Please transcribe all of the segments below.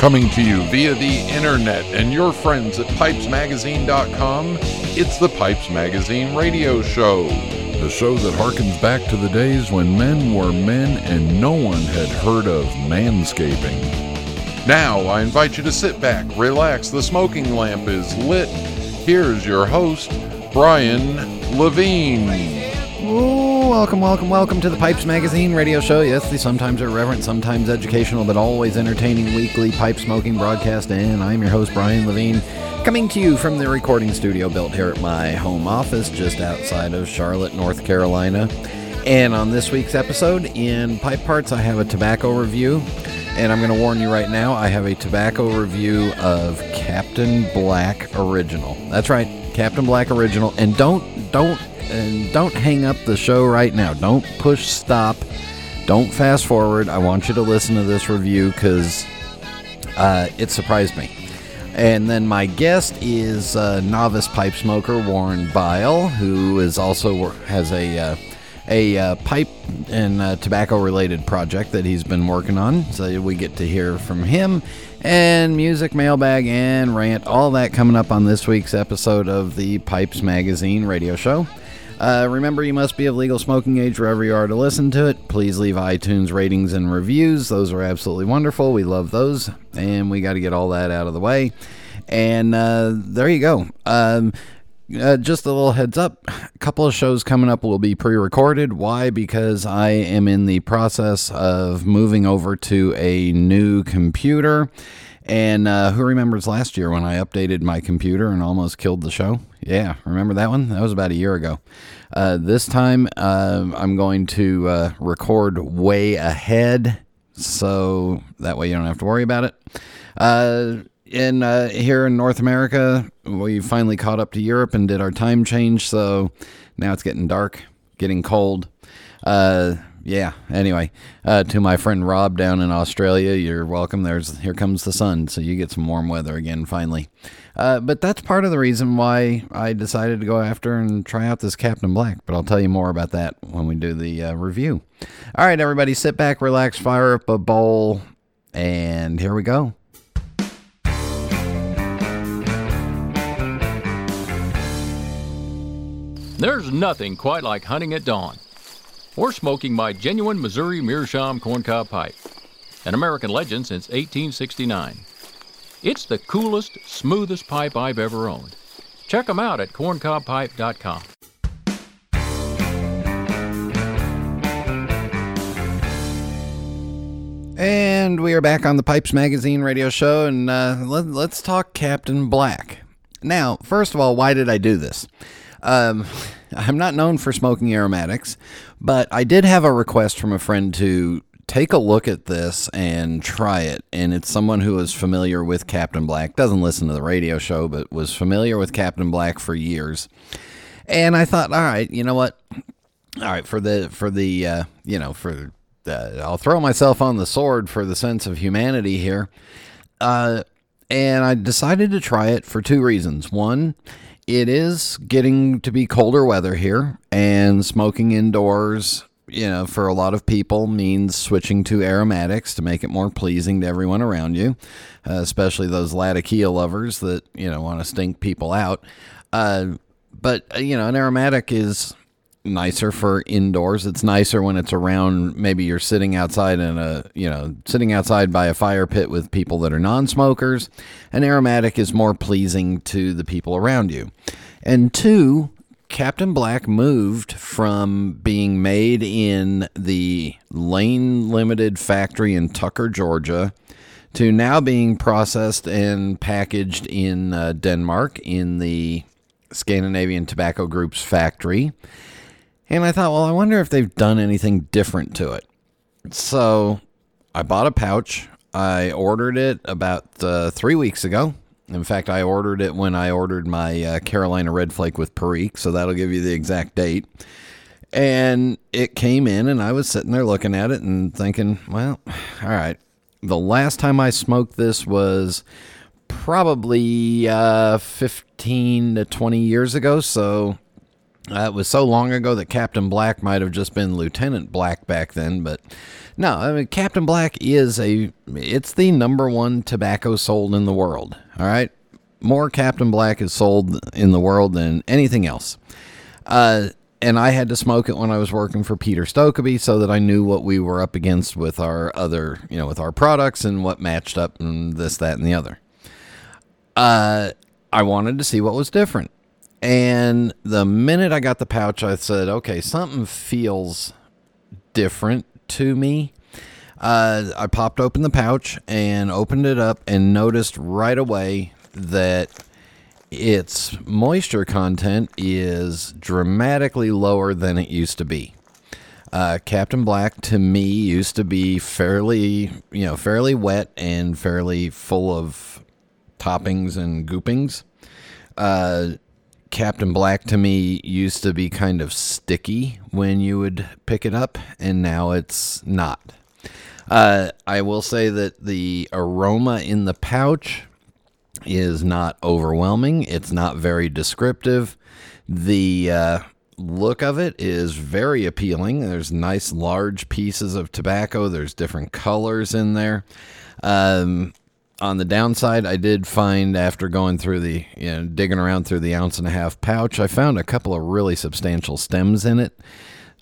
Coming to you via the internet and your friends at pipesmagazine.com, it's the Pipes Magazine radio show. The show that harkens back to the days when men were men and no one had heard of manscaping. Now, I invite you to sit back, relax, the smoking lamp is lit. Here's your host, Brian Levine. Welcome, welcome, welcome to the Pipes Magazine radio show. Yes, the sometimes irreverent, sometimes educational, but always entertaining weekly pipe smoking broadcast. And I'm your host, Brian Levine, coming to you from the recording studio built here at my home office just outside of Charlotte, North Carolina. And on this week's episode, in Pipe Parts, I have a tobacco review. And I'm going to warn you right now, I have a tobacco review of Captain Black Original. That's right, Captain Black Original. And don't, don't and don't hang up the show right now. Don't push stop. Don't fast forward. I want you to listen to this review because uh, it surprised me. And then my guest is uh, novice pipe smoker Warren Byle, who is also has a uh, a uh, pipe and uh, tobacco related project that he's been working on. So we get to hear from him and music mailbag and rant, all that coming up on this week's episode of the Pipes Magazine radio show. Uh, remember, you must be of legal smoking age wherever you are to listen to it. Please leave iTunes ratings and reviews. Those are absolutely wonderful. We love those. And we got to get all that out of the way. And uh, there you go. Um, uh, just a little heads up a couple of shows coming up will be pre recorded. Why? Because I am in the process of moving over to a new computer. And uh, who remembers last year when I updated my computer and almost killed the show? Yeah, remember that one? That was about a year ago. Uh, this time uh, I'm going to uh, record way ahead, so that way you don't have to worry about it. Uh, in uh, here in North America, we finally caught up to Europe and did our time change, so now it's getting dark, getting cold. Yeah. Anyway, uh, to my friend Rob down in Australia, you're welcome. There's here comes the sun, so you get some warm weather again finally. Uh, but that's part of the reason why I decided to go after and try out this Captain Black. But I'll tell you more about that when we do the uh, review. All right, everybody, sit back, relax, fire up a bowl, and here we go. There's nothing quite like hunting at dawn or smoking my genuine Missouri Meerschaum corncob pipe, an American legend since 1869. It's the coolest, smoothest pipe I've ever owned. Check them out at corncobpipe.com. And we are back on the Pipes Magazine radio show, and uh, let, us talk Captain Black. Now, first of all, why did I do this? Um, I'm not known for smoking aromatics, but I did have a request from a friend to take a look at this and try it. And it's someone who is familiar with Captain Black, doesn't listen to the radio show, but was familiar with Captain Black for years. And I thought, all right, you know what? All right, for the for the uh, you know for uh, I'll throw myself on the sword for the sense of humanity here. Uh, and I decided to try it for two reasons. One, it is getting to be colder weather here, and smoking indoors, you know, for a lot of people means switching to aromatics to make it more pleasing to everyone around you, uh, especially those Latakia lovers that, you know, want to stink people out. Uh, but, uh, you know, an aromatic is nicer for indoors. It's nicer when it's around. Maybe you're sitting outside in a, you know, sitting outside by a fire pit with people that are non smokers. An aromatic is more pleasing to the people around you. And two, Captain Black moved from being made in the Lane Limited factory in Tucker, Georgia, to now being processed and packaged in uh, Denmark in the Scandinavian Tobacco Group's factory. And I thought, well, I wonder if they've done anything different to it. So I bought a pouch. I ordered it about uh, three weeks ago. In fact, I ordered it when I ordered my uh, Carolina Red Flake with Perique, so that'll give you the exact date. And it came in, and I was sitting there looking at it and thinking, well, all right. The last time I smoked this was probably uh, 15 to 20 years ago, so Uh, it was so long ago that Captain Black might have just been Lieutenant Black back then, but no, I mean Captain Black is a it's the number one tobacco sold in the world. All right, more Captain Black is sold in the world than anything else. Uh, and I had to smoke it when I was working for Peter Stokkebye so that I knew what we were up against with our other, you know, with our products and what matched up and this, that, and the other. Uh, I wanted to see what was different. And the minute I got the pouch, I said, okay, something feels different to me. Uh, I popped open the pouch and opened it up and noticed right away that its moisture content is dramatically lower than it used to be. Uh, Captain Black to me used to be fairly, you know, fairly wet and fairly full of toppings and goopings. Uh, Captain Black to me used to be kind of sticky when you would pick it up, and now it's not. Uh, I will say that the aroma in the pouch is not overwhelming. It's not very descriptive. The uh, look of it is very appealing. There's nice large pieces of tobacco. There's different colors in there. Um, on the downside, I did find after going through the, you know, digging around through the ounce and a half pouch, I found a couple of really substantial stems in it.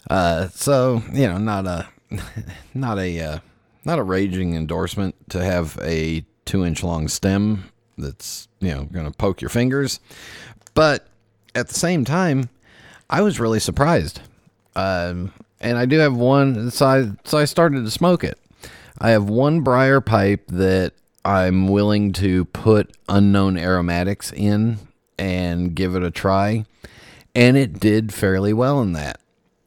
Uh, so you know, not a, not a, uh, not a raging endorsement to have a two inch long stem that's you know going to poke your fingers. But at the same time, I was really surprised. Um, and I do have one, so I, so I started to smoke it. I have one briar pipe that I'm willing to put unknown aromatics in and give it a try. And it did fairly well in that.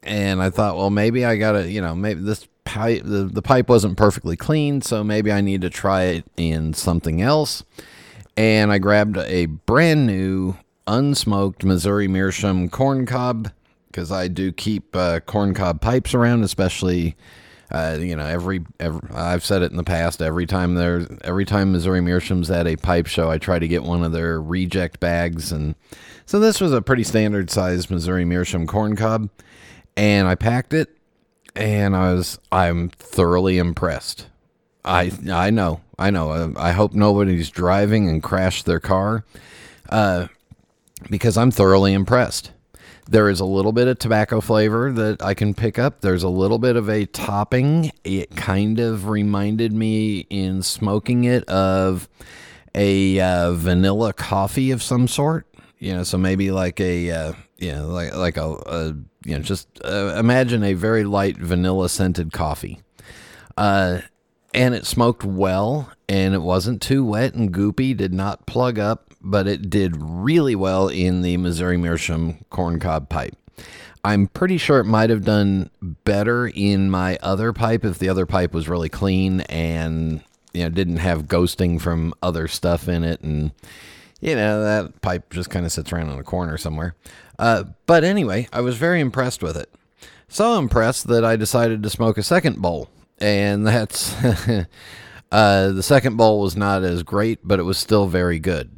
And I thought, well, maybe I got to, you know, maybe this pipe, the, the pipe wasn't perfectly clean, so maybe I need to try it in something else and I grabbed a brand new unsmoked Missouri Meerschaum corn cob because I do keep uh, corn cob pipes around, especially. Uh, you know, every, every I've said it in the past. Every time there, every time Missouri Meerschaum's at a pipe show, I try to get one of their reject bags, and so this was a pretty standard sized Missouri Meerschaum corn cob, and I packed it, and I was I'm thoroughly impressed. I I know I know. Uh, I hope nobody's driving and crashed their car uh, because I'm thoroughly impressed. There is a little bit of tobacco flavor that I can pick up. There's a little bit of a topping. It kind of reminded me in smoking it of a uh, vanilla coffee of some sort. You know, so maybe like a uh, you know like like a, a you know just uh, imagine a very light vanilla scented coffee. Uh, and it smoked well and it wasn't too wet and goopy did not plug up but it did really well in the missouri meerschaum corncob pipe. I'm pretty sure it might have done better in my other pipe if the other pipe was really clean and you know didn't have ghosting from other stuff in it and you know that pipe just kind of sits around in a corner somewhere. Uh, but anyway i was very impressed with it. So impressed that i decided to smoke a second bowl and that's uh, the second bowl was not as great, but it was still very good.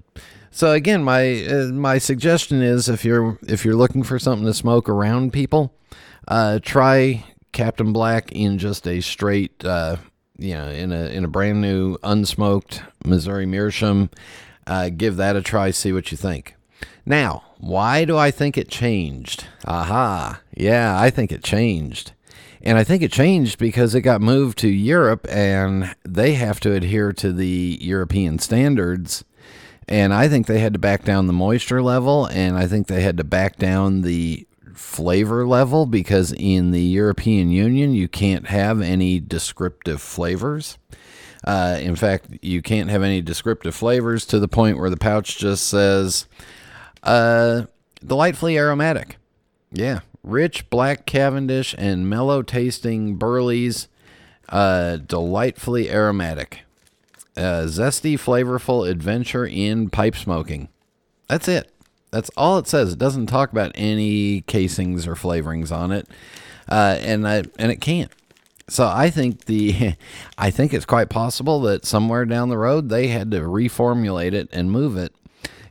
So again, my uh, my suggestion is if you're if you're looking for something to smoke around people, uh, try Captain Black in just a straight, uh, you know, in a in a brand new unsmoked Missouri Meerschaum. Uh, give that a try. See what you think. Now, why do I think it changed? Aha, yeah, I think it changed. And I think it changed because it got moved to Europe and they have to adhere to the European standards. And I think they had to back down the moisture level and I think they had to back down the flavor level because in the European Union, you can't have any descriptive flavors. Uh, in fact, you can't have any descriptive flavors to the point where the pouch just says uh, delightfully aromatic. Yeah, rich black Cavendish and mellow tasting burleys, uh, delightfully aromatic. Uh, zesty, flavorful adventure in pipe smoking. That's it. That's all it says. It doesn't talk about any casings or flavorings on it, uh, and I, and it can't. So I think the, I think it's quite possible that somewhere down the road they had to reformulate it and move it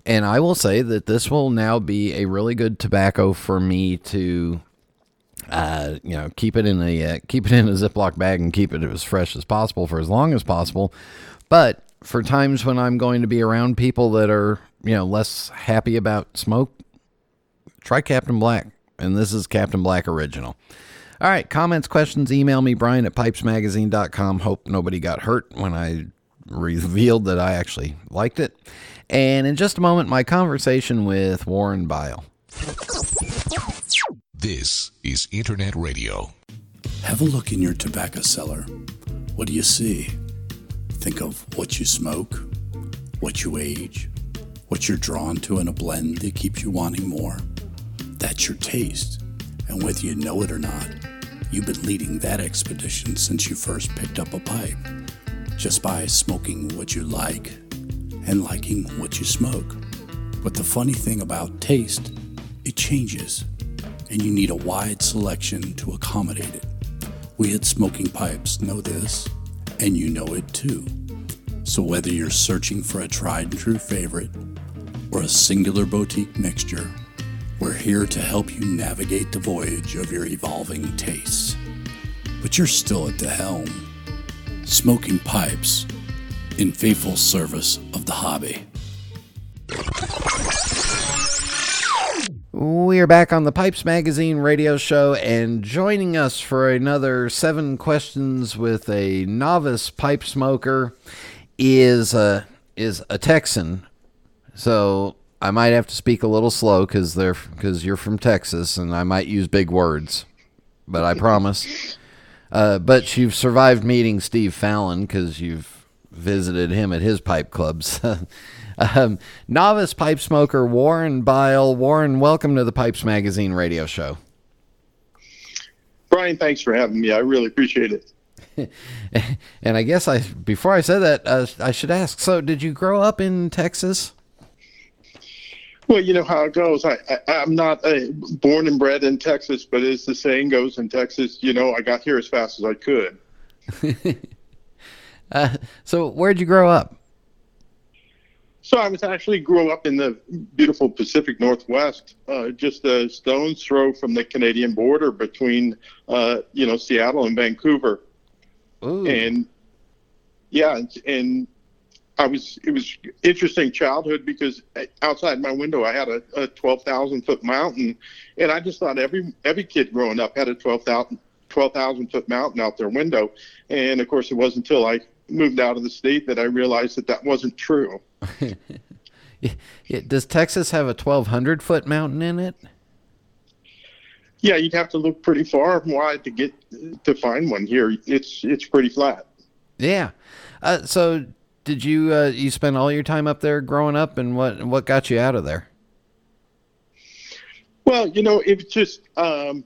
And I will say that this will now be a really good tobacco for me to, uh, you know, keep it in a uh, keep it in a Ziploc bag and keep it as fresh as possible for as long as possible. But for times when I'm going to be around people that are, you know, less happy about smoke, try Captain Black. And this is Captain Black Original. All right, comments, questions, email me, Brian at pipesmagazine.com. Hope nobody got hurt when I revealed that I actually liked it. And in just a moment, my conversation with Warren Byle. This is Internet Radio. Have a look in your tobacco cellar. What do you see? Think of what you smoke, what you age, what you're drawn to in a blend that keeps you wanting more. That's your taste. And whether you know it or not, you've been leading that expedition since you first picked up a pipe, just by smoking what you like and liking what you smoke. But the funny thing about taste, it changes, and you need a wide selection to accommodate it. We at Smoking Pipes know this, and you know it too. So whether you're searching for a tried and true favorite or a singular boutique mixture, we're here to help you navigate the voyage of your evolving tastes. But you're still at the helm. Smoking Pipes, in faithful service of the hobby. We are back on the Pipes Magazine radio show, and joining us for another seven questions with a novice pipe smoker is a is a Texan. So I might have to speak a little slow because they're because you're from Texas, and I might use big words, but I promise. Uh, but you've survived meeting Steve Fallon because you've visited him at his pipe clubs. um, novice pipe smoker Warren Byle. Warren, welcome to the Pipes Magazine radio show. Brian, thanks for having me. I really appreciate it. and I guess I before I said that uh, I should ask. So, did you grow up in Texas? Well, you know how it goes. I, I am not uh, born and bred in Texas, but as the saying goes in Texas, you know, I got here as fast as I could. uh, so, where'd you grow up? So I was actually grew up in the beautiful Pacific Northwest, uh, just a stone's throw from the Canadian border between, uh, you know, Seattle and Vancouver. Ooh. And yeah, and I was it was interesting childhood because outside my window I had a, a twelve thousand foot mountain, and I just thought every every kid growing up had a 12,000 12, foot mountain out their window, and of course it wasn't until I moved out of the state that I realized that that wasn't true. Does Texas have a twelve hundred foot mountain in it? Yeah, you'd have to look pretty far and wide to get to find one here. It's it's pretty flat. Yeah. Uh, so did you uh, you spend all your time up there growing up, and what what got you out of there? Well, you know, it was just um,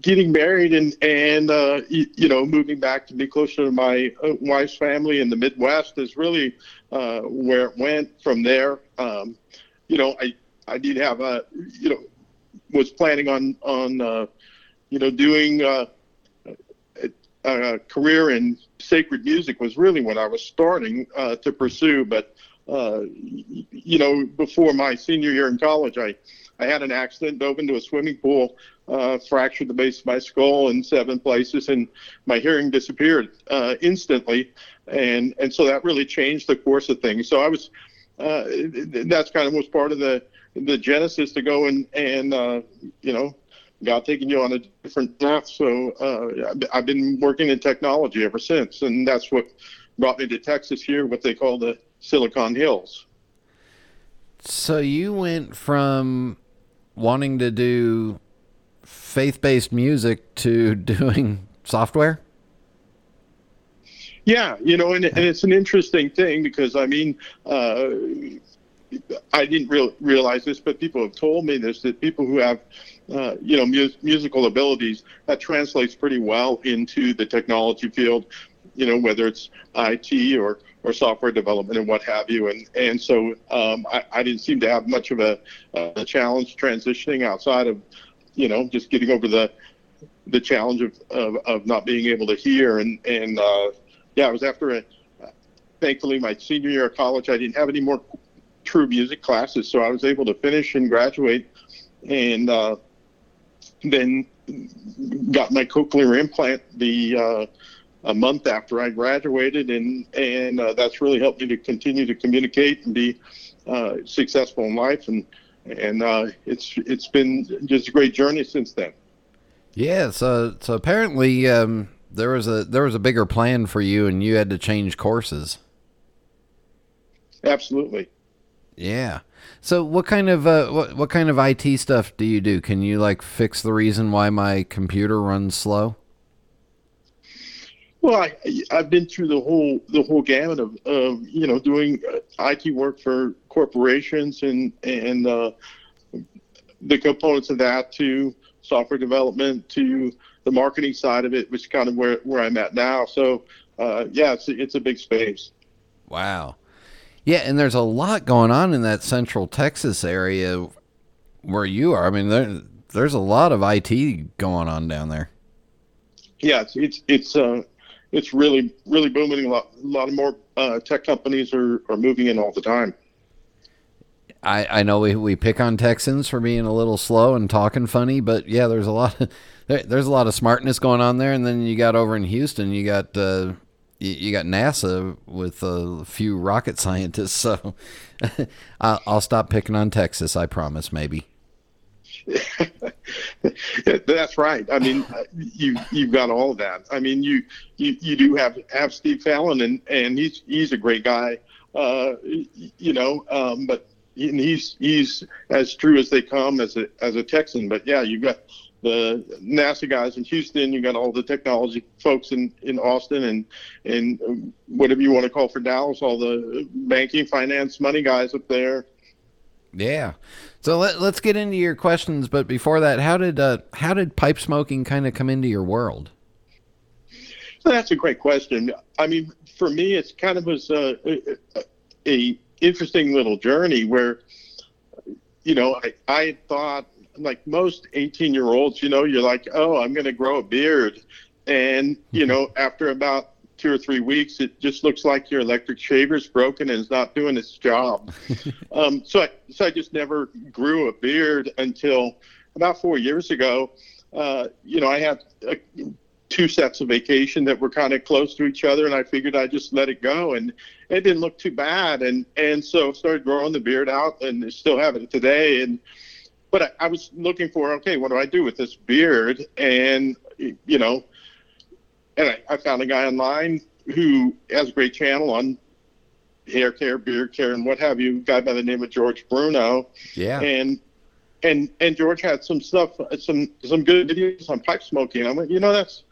getting married and and uh, you, you, know moving back to be closer to my uh, wife's family in the Midwest is really uh, where it went from there. Um, you know, I I did have a you know was planning on on uh, you know doing uh, a, a, career in sacred music was really what I was starting uh, to pursue. But you know, before my senior year in college, I I had an accident, dove into a swimming pool, uh, fractured the base of my skull in seven places, and my hearing disappeared uh, instantly. And and so that really changed the course of things. So I was uh, that's kind of was part of the the genesis to go and and uh, you know God taking you on a different path. So uh, I've been working in technology ever since, and that's what brought me to Texas here, what they call the Silicon Hills. So you went from wanting to do faith-based music to doing software. Yeah, you know, and, and it's an interesting thing because I mean, uh, I didn't real, realize this, but people have told me this that people who have, uh, you know, mu- musical abilities that translates pretty well into the technology field. You know, whether it's IT or or software development and what have you, and and so um, I, I didn't seem to have much of a, a challenge transitioning outside of, you know, just getting over the the challenge of, of, of not being able to hear and and uh, yeah, it was after a, thankfully my senior year of college I didn't have any more true music classes. So I was able to finish and graduate, and uh, then got my cochlear implant the uh, a month after I graduated, and and uh, that's really helped me to continue to communicate and be uh, successful in life, and and uh, it's it's been just a great journey since then. Yeah, so so apparently um, there was a there was a bigger plan for you, and you had to change courses. Absolutely. Yeah. So what kind of uh, what what kind of IT stuff do you do? Can you like fix the reason why my computer runs slow? Well, I I've been through the whole the whole gamut of, of you know doing uh, IT work for corporations and and uh, the components of that to software development to the marketing side of it, which is kind of where where I'm at now. So uh, yeah, it's it's a big space. Wow. Yeah, and there's a lot going on in that central Texas area where you are. I mean, there there's a lot of IT going on down there. Yeah, it's it's it's uh it's really really booming. A lot a lot of more uh, tech companies are are moving in all the time. I, I know we, we pick on Texans for being a little slow and talking funny, but yeah, there's a lot of there, there's a lot of smartness going on there. And then you got over in Houston, you got uh, you, you got NASA with a few rocket scientists. So I'll, I'll stop picking on Texas. I promise. Maybe. That's right. I mean, you you've got all that. I mean, you you, you do have have Steve Fallon, and and he's he's a great guy. Uh, you know, um, but he's he's as true as they come as a as a Texan. But yeah, you've got the NASA guys in Houston. You got all the technology folks in, in Austin and and whatever you want to call for Dallas. All the banking, finance, money guys up there. Yeah. So let, let's get into your questions. But before that, how did uh, how did pipe smoking kind of come into your world? So that's a great question. I mean, for me, it's kind of was a, a, a interesting little journey where, you know, I, I thought like most 18 year olds, you know, you're like, oh, I'm going to grow a beard. And, you mm-hmm. know, after about two or three weeks, it just looks like your electric shaver's broken and is not doing its job. um, so, I, so I just never grew a beard until about four years ago. Uh, you know, I had a, two sets of vacation that were kind of close to each other, and I figured I'd just let it go, and it didn't look too bad, and and so started growing the beard out, and still have it today, and but I, I was looking for okay, what do I do with this beard, and you know, and I, I found a guy online who has a great channel on hair care, beard care, and what have you. A guy by the name of George Bruno. Yeah. And and and George had some stuff, some some good videos on pipe smoking. I went, you know, that's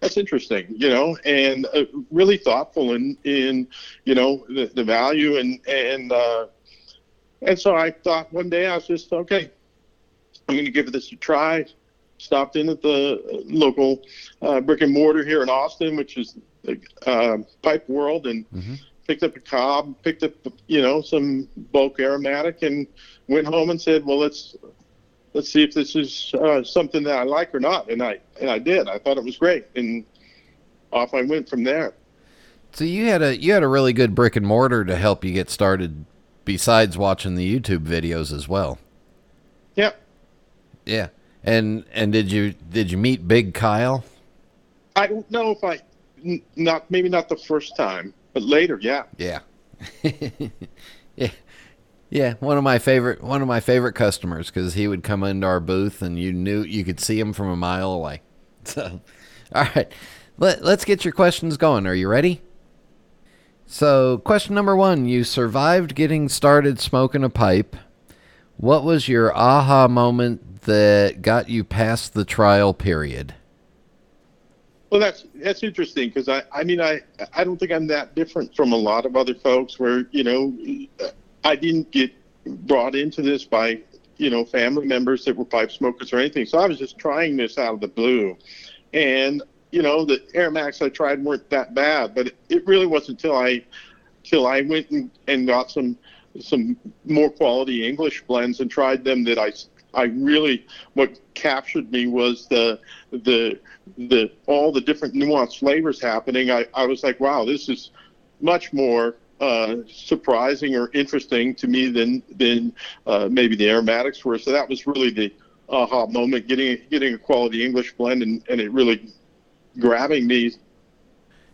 that's interesting, you know, and uh, really thoughtful in in you know the, the value and and uh, and so I thought one day I was just okay, I'm going to give this a try. Stopped in at the local uh, brick and mortar here in Austin, which is the uh, Pipe World, and mm-hmm. picked up a cob, picked up you know some bulk aromatic, and went home and said, well, let's let's see if this is uh, something that I like or not. And I and I did. I thought it was great, and off I went from there. So you had a you had a really good brick and mortar to help you get started, besides watching the YouTube videos as well. Yeah. Yeah. And and did you did you meet Big Kyle? I don't know if I not maybe not the first time, but later, yeah. Yeah. yeah. Yeah, one of my favorite one of my favorite customers because he would come into our booth and you knew you could see him from a mile away. So, all right, let let's get your questions going. Are you ready? So, question number one: You survived getting started smoking a pipe. What was your aha moment that got you past the trial period? Well, that's that's interesting because I I mean I I don't think I'm that different from a lot of other folks where you know I didn't get brought into this by you know family members that were pipe smokers or anything. So I was just trying this out of the blue, and you know the aromatics I tried weren't that bad, but it really wasn't until I till I went and, and got some some more quality English blends and tried them that I I really what captured me was the the the all the different nuanced flavors happening. I, I was like, wow, this is much more uh, surprising or interesting to me than than uh, maybe the aromatics were. So that was really the aha moment, getting getting a quality English blend, and, and it really grabbing me.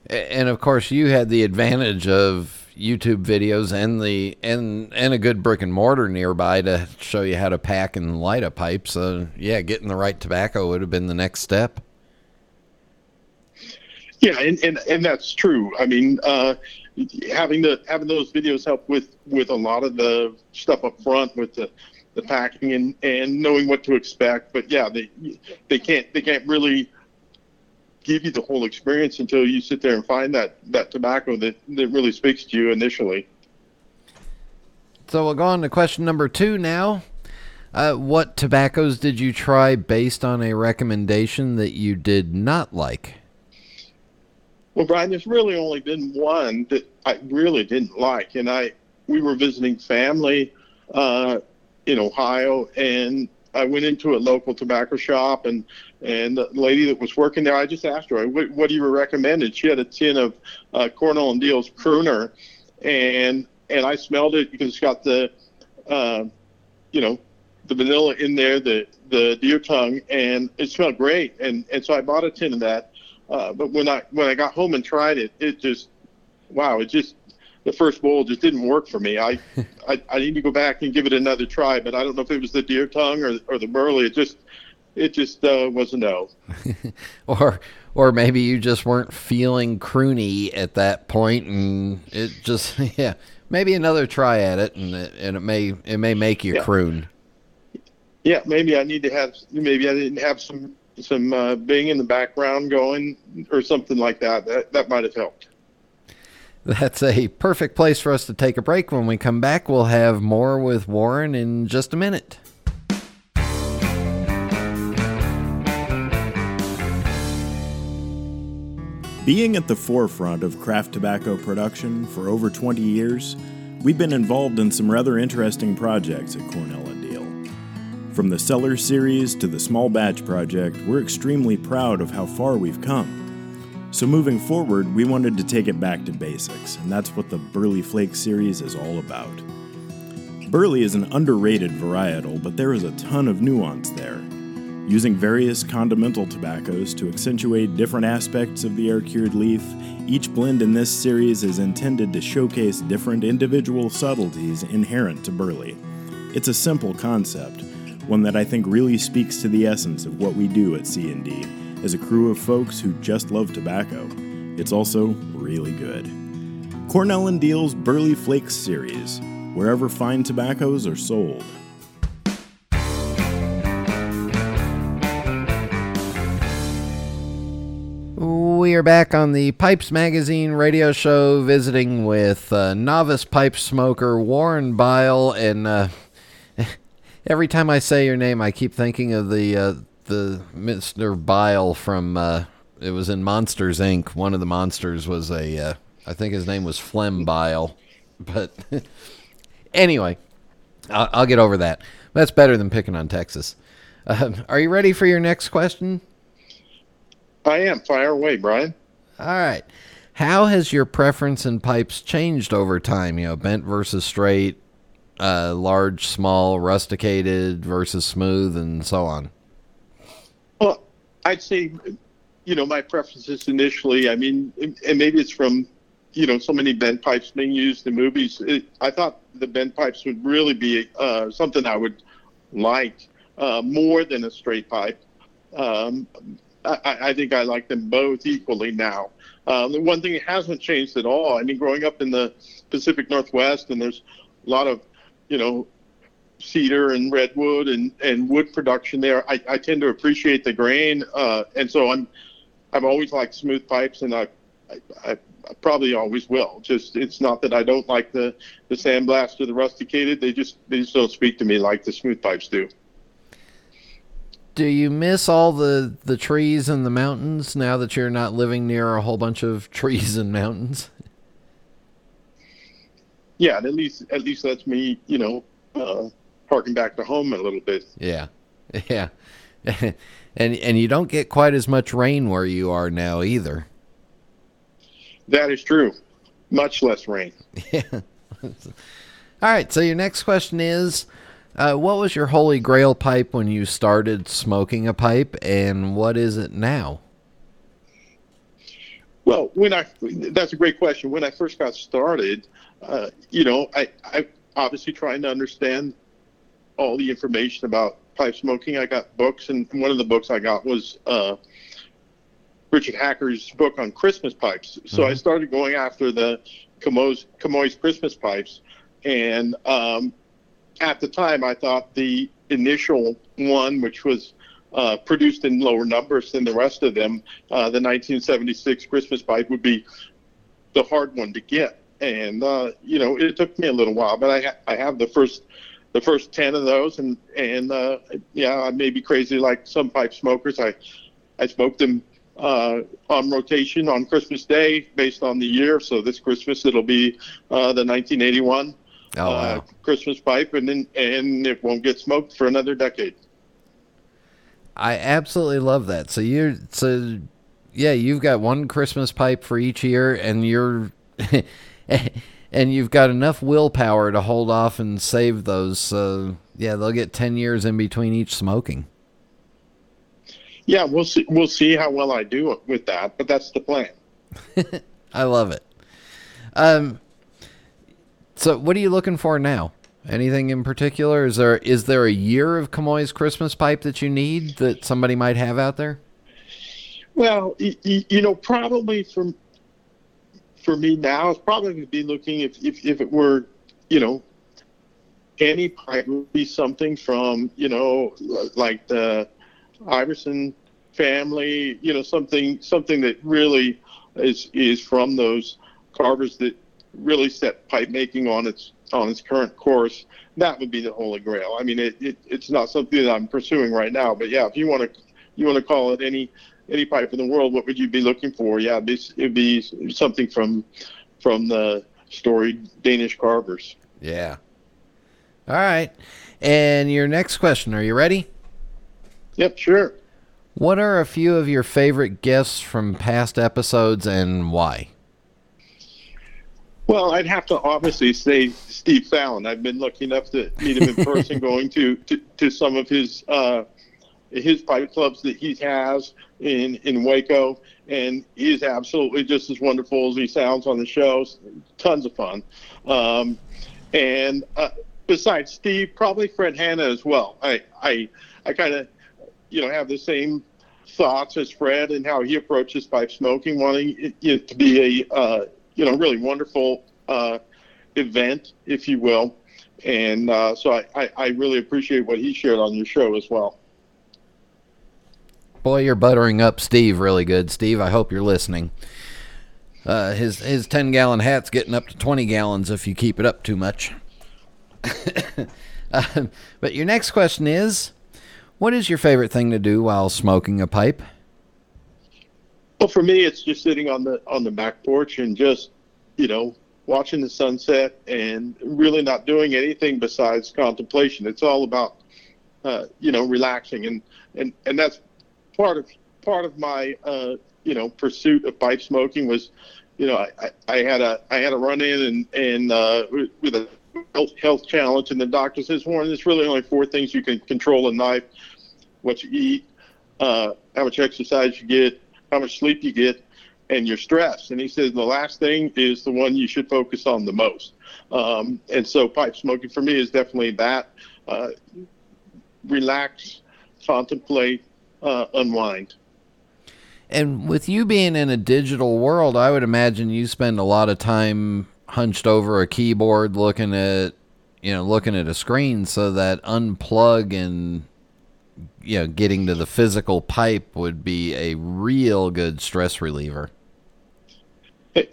And of course, you had the advantage of YouTube videos and the and and a good brick and mortar nearby to show you how to pack and light a pipe. So yeah, getting the right tobacco would have been the next step. Yeah, and, and, and that's true. I mean, uh, having the having those videos help with with a lot of the stuff up front with the the packing and and knowing what to expect. But yeah, they they can't they can't really give you the whole experience until you sit there and find that that tobacco that that really speaks to you initially. So we'll go on to question number two now. Uh, what tobaccos did you try based on a recommendation that you did not like? Well, Brian, there's really only been one that I really didn't like, and I we were visiting family uh, in Ohio, and I went into a local tobacco shop, and and the lady that was working there, I just asked her, "What, what do you recommend?" And she had a tin of uh, Cornell and Diehl's Crooner, and and I smelled it because it's got the, uh, you know, the vanilla in there, the the deer tongue, and it smelled great, and and so I bought a tin of that uh, but when I when I got home and tried it, it just wow, it just the first bowl just didn't work for me. I, I I need to go back and give it another try, but I don't know if it was the deer tongue or or the burley. It just it just uh, was a no. or or maybe you just weren't feeling croony at that point, and it just yeah. Maybe another try at it, and it, and it may it may make you Yeah. croon. Yeah, maybe I need to have maybe I didn't have some some uh, Bing in the background going or something like that. That that might have helped. That's a perfect place for us to take a break. When we come back, we'll have more with Warren in just a minute. Being at the forefront of craft tobacco production for over 20 years, we've been involved in some rather interesting projects at Cornell and Diehl. From the Cellar series to the Small Batch project, we're extremely proud of how far we've come. So, moving forward, we wanted to take it back to basics, and that's what the Burley Flake series is all about. Burley is an underrated varietal, but there is a ton of nuance there. Using various condimental tobaccos to accentuate different aspects of the air cured leaf, each blend in this series is intended to showcase different individual subtleties inherent to Burley. It's a simple concept, one that I think really speaks to the essence of what we do at C&D as a crew of folks who just love tobacco. It's also really good. Cornell and Diehl's Burley Flakes series, wherever fine tobaccos are sold. We are back on the Pipes Magazine radio show, visiting with uh, novice pipe smoker Warren Byle. And uh, every time I say your name, I keep thinking of the uh, the Mr. Bile from uh, it was in Monsters Inc. One of the monsters was a uh, I think his name was Flem Bile, but anyway, I'll, I'll get over that. That's better than picking on Texas. Um, are you ready for your next question? I am. Fire away, Brian. All right. How has your preference in pipes changed over time? You know, bent versus straight, uh, large, small, rusticated versus smooth, and so on. Well, I'd say, you know, my preferences initially. I mean, and maybe it's from, you know, so many bent pipes being used in movies. It, I thought the bent pipes would really be uh, something I would like uh, more than a straight pipe. Um, I, I think I like them both equally now. Um, the one thing that hasn't changed at all. I mean, growing up in the Pacific Northwest, and there's a lot of, you know, cedar and redwood and, and wood production there. I, I tend to appreciate the grain, uh, and so I'm I've always liked smooth pipes, and I, I, I probably always will. Just it's not that I don't like the the sandblast or the rusticated. They just they just don't speak to me like the smooth pipes do. Do you miss all the, the trees and the mountains now that you're not living near a whole bunch of trees and mountains? Yeah, and at least at least lets me you know uh, harken back to home a little bit. Yeah, yeah, and and you don't get quite as much rain where you are now either. That is true. much less rain. Yeah. All right. So your next question is, uh, what was your holy grail pipe when you started smoking a pipe, and what is it now? Well, when I that's a great question. When I first got started, uh, you know, I, I obviously trying to understand all the information about pipe smoking. I got books, and one of the books I got was uh, Richard Hacker's book on Christmas pipes. So I started going after the Comoy's, Comoy's Christmas pipes, and um, at the time I thought the initial one, which was uh, produced in lower numbers than the rest of them, uh, the 1976 Christmas pipe would be the hard one to get. And uh, you know, it took me a little while, but I ha- I have the first the first ten of those, and and uh, yeah, I may be crazy like some pipe smokers. I I smoked them uh, on rotation on Christmas Day based on the year. So this Christmas it'll be uh, the 1981 Oh, uh, wow. Christmas pipe, and then and it won't get smoked for another decade. I absolutely love that. So you're so yeah, you've got one Christmas pipe for each year, and you're and you've got enough willpower to hold off and save those. So yeah, they'll get ten years in between each smoking. Yeah, we'll see. We'll see how well I do with that, but that's the plan. I love it. Um, so what are you looking for now? Anything in particular? Is there is there a year of Comoy's Christmas pipe that you need that somebody might have out there? Well, y- y- you know, probably for for me now, it's probably going to be looking if, if if it were, you know, any pipe would be something from you know like the Ivarsson family, you know, something something that really is is from those carvers that really set pipe making on its on its current course. That would be the holy grail. I mean, it, it it's not something that I'm pursuing right now, but yeah, if you want to you want to call it any any pipe in the world, what would you be looking for? Yeah, it'd be, it'd be something from from the storied Danish carvers. Yeah. All right. And your next question, are you ready? Yep, sure. What are a few of your favorite guests from past episodes and why? Well, I'd have to obviously say Steve Fallon. I've been lucky enough to meet him in person, going to, to, to some of his uh, his pipe clubs that he has in in Waco, and he's absolutely just as wonderful as he sounds on the shows. Tons of fun. Um, and uh, besides Steve, probably Fred Hanna as well. I I I kind of you know have the same thoughts as Fred and how he approaches pipe smoking, wanting it, to be a uh, you know really wonderful uh, event, if you will. And uh, so I, I, I really appreciate what he shared on your show as well. Boy, you're buttering up Steve really good. Steve, I hope you're listening. Uh, his his 10 gallon hat's getting up to 20 gallons if you keep it up too much. um, but your next question is What is your favorite thing to do while smoking a pipe? Well, for me, it's just sitting on the on the back porch and just you know watching the sunset and really not doing anything besides contemplation. It's all about uh, you know relaxing and and and that's part of part of my uh, you know pursuit of pipe smoking was you know I, I, had a I had a run in and and uh, with- with a health, health challenge and the doctor says Warren there's really only four things you can control in life what you eat uh, how much exercise you get how much sleep you get and your stress. And he says the last thing is the one you should focus on the most. Um, and so pipe smoking for me is definitely that uh, relax contemplate uh, unwind And with you being in a digital world, I would imagine you spend a lot of time hunched over a keyboard looking at you know, looking at a screen so that unplug and you know, getting to the physical pipe would be a real good stress reliever.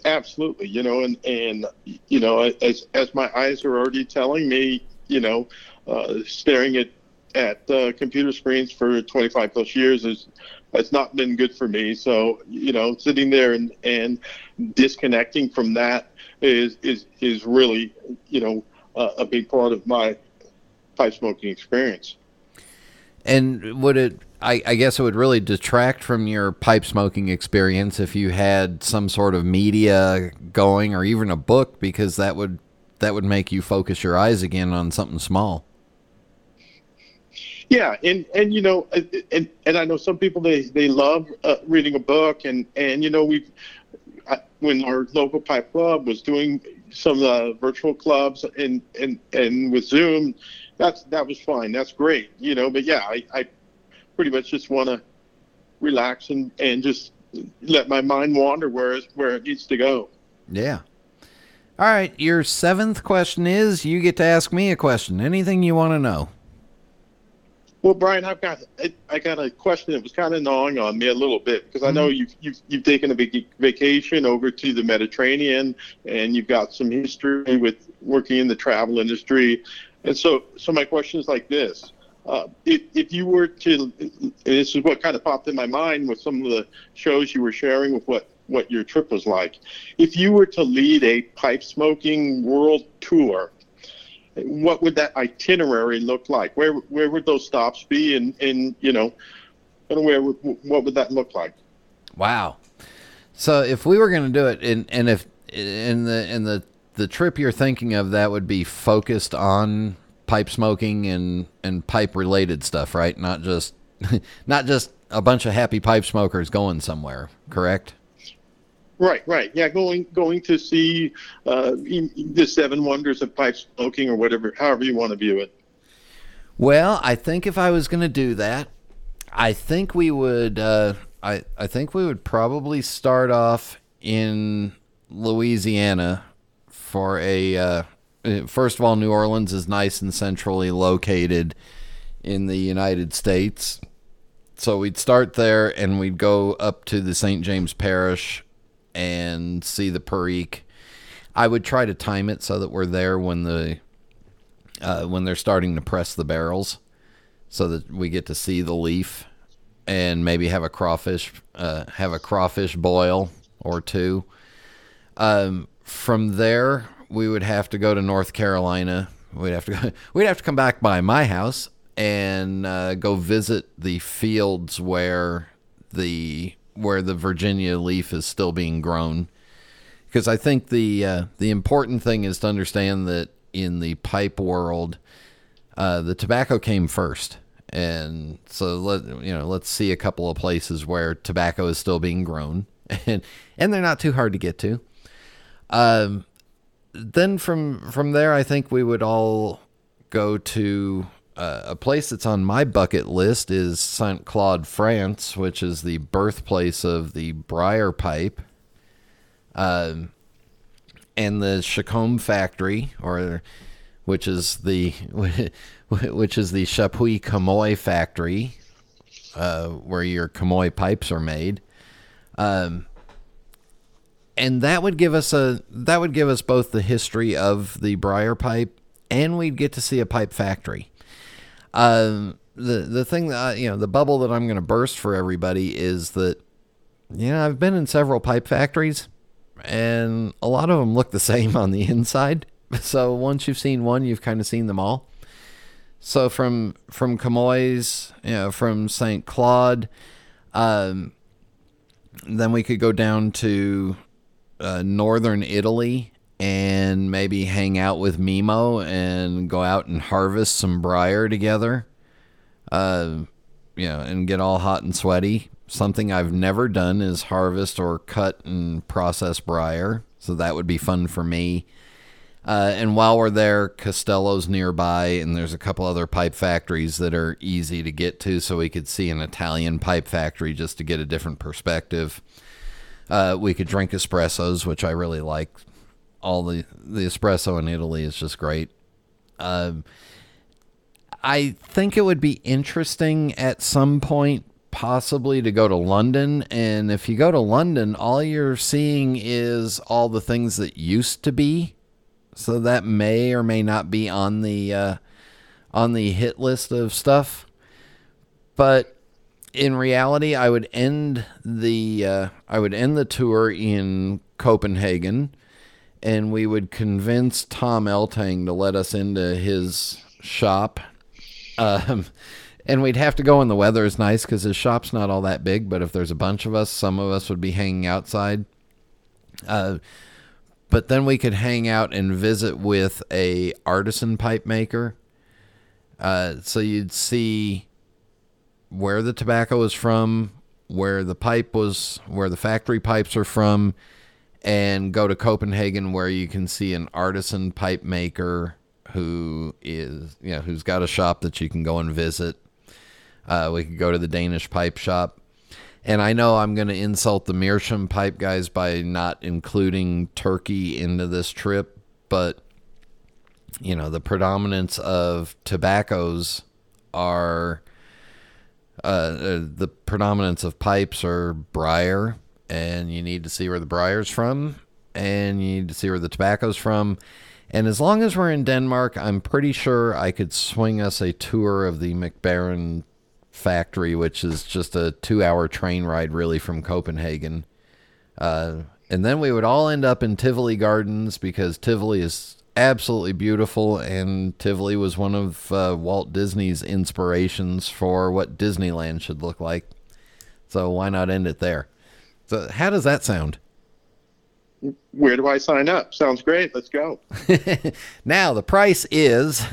Absolutely, you know, and and you know, as as my eyes are already telling me, you know, uh, staring at at uh, computer screens for 25 plus years is has not been good for me. So you know, sitting there and and disconnecting from that is is is really you know uh, a big part of my pipe smoking experience. And would it I, I guess it would really detract from your pipe smoking experience if you had some sort of media going or even a book because that would that would make you focus your eyes again on something small. Yeah, and and you know, and and I know some people they they love uh, reading a book, and and you know we've when our local pipe club was doing some of the virtual clubs and and and with Zoom, that's that was fine. That's great, you know. But yeah, I, I pretty much just want to relax and and just let my mind wander where where it needs to go. Yeah. All right, your seventh question is you get to ask me a question. Anything you want to know. Well, Brian, I've got I got a question that was kind of gnawing on me a little bit because I know mm-hmm. you've, you've you've taken a big vacation over to the Mediterranean and you've got some history with working in the travel industry, and so so my question is like this: uh, if if you were to, this is what kind of popped in my mind with some of the shows you were sharing with what what your trip was like. If you were to lead a pipe smoking world tour what would that itinerary look like? Where where would those stops be, and and you know, and where what would that look like? Wow. So if we were going to do it, and and if in the in the the trip you're thinking of, that would be focused on pipe smoking and and pipe related stuff, right? Not just not just a bunch of happy pipe smokers going somewhere, correct? Right, right. Yeah, going going to see uh, the seven wonders of pipe smoking or whatever, however you want to view it. Well, I think if I was going to do that, I think we would. Uh, I I think we would probably start off in Louisiana for a. Uh, first of all, New Orleans is nice and centrally located in the United States. So we'd start there and we'd go up to the St. James Parish and see the Perique. I would try to time it so that we're there when the uh, when they're starting to press the barrels, so that we get to see the leaf, and maybe have a crawfish uh, have a crawfish boil or two. Um, from there, we would have to go to North Carolina. We'd have to go, we'd have to come back by my house and uh, go visit the fields where the where the Virginia leaf is still being grown. Because I think the uh, the important thing is to understand that in the pipe world, uh, the tobacco came first, and so let you know. Let's see a couple of places where tobacco is still being grown, and and they're not too hard to get to. Um, then from from there, I think we would all go to uh, a place that's on my bucket list is Saint Claude, France, which is the birthplace of the briar pipe, um, and the Chacom factory, or which is the which is the Chapuis Comoy factory, uh, where your Comoy pipes are made. Um, and that would give us a that would give us both the history of the briar pipe, and we'd get to see a pipe factory. Um, the the thing that you know, the bubble that I'm going to burst for everybody is that you know I've been in several pipe factories, and a lot of them look the same on the inside. So once you've seen one, you've kind of seen them all. So from from Comoy's, you know, from Saint Claude, um, then we could go down to uh, northern Italy and maybe hang out with Mimmo and go out and harvest some briar together. Uh, you know, and get all hot and sweaty. Something I've never done is harvest or cut and process briar, so that would be fun for me. Uh, and while we're there, Castello's nearby, and there's a couple other pipe factories that are easy to get to, so we could see an Italian pipe factory just to get a different perspective. Uh, we could drink espressos, which I really like all the the espresso in Italy is just great. Um, I think it would be interesting at some point, possibly, to go to London. And if you go to London, all you're seeing is all the things that used to be. So that may or may not be on the uh, on the hit list of stuff. But in reality, I would end the uh, I would end the tour in Copenhagen and we would convince Tom Eltang to let us into his shop. Um, and we'd have to go when the weather is nice because his shop's not all that big. But if there's a bunch of us, some of us would be hanging outside. Uh, but then we could hang out and visit with a artisan pipe maker. Uh, so you'd see where the tobacco is from, where the pipe was, where the factory pipes are from, and go to Copenhagen where you can see an artisan pipe maker who is, you know, who's got a shop that you can go and visit. Uh, we could go to the Danish pipe shop. And I know I'm going to insult the Meerschaum pipe guys by not including Turkey into this trip, but you know, the predominance of tobaccos are uh, uh, the predominance of pipes are briar, and you need to see where the briar's from, and you need to see where the tobacco's from. And as long as we're in Denmark, I'm pretty sure I could swing us a tour of the Mac Baren factory, which is just a two hour train ride, really, from Copenhagen. Uh, and then we would all end up in Tivoli Gardens because Tivoli is absolutely beautiful, and Tivoli was one of uh, Walt Disney's inspirations for what Disneyland should look like. So why not end it there? So how does that sound? Where do I sign up? Sounds great. Let's go. now the price is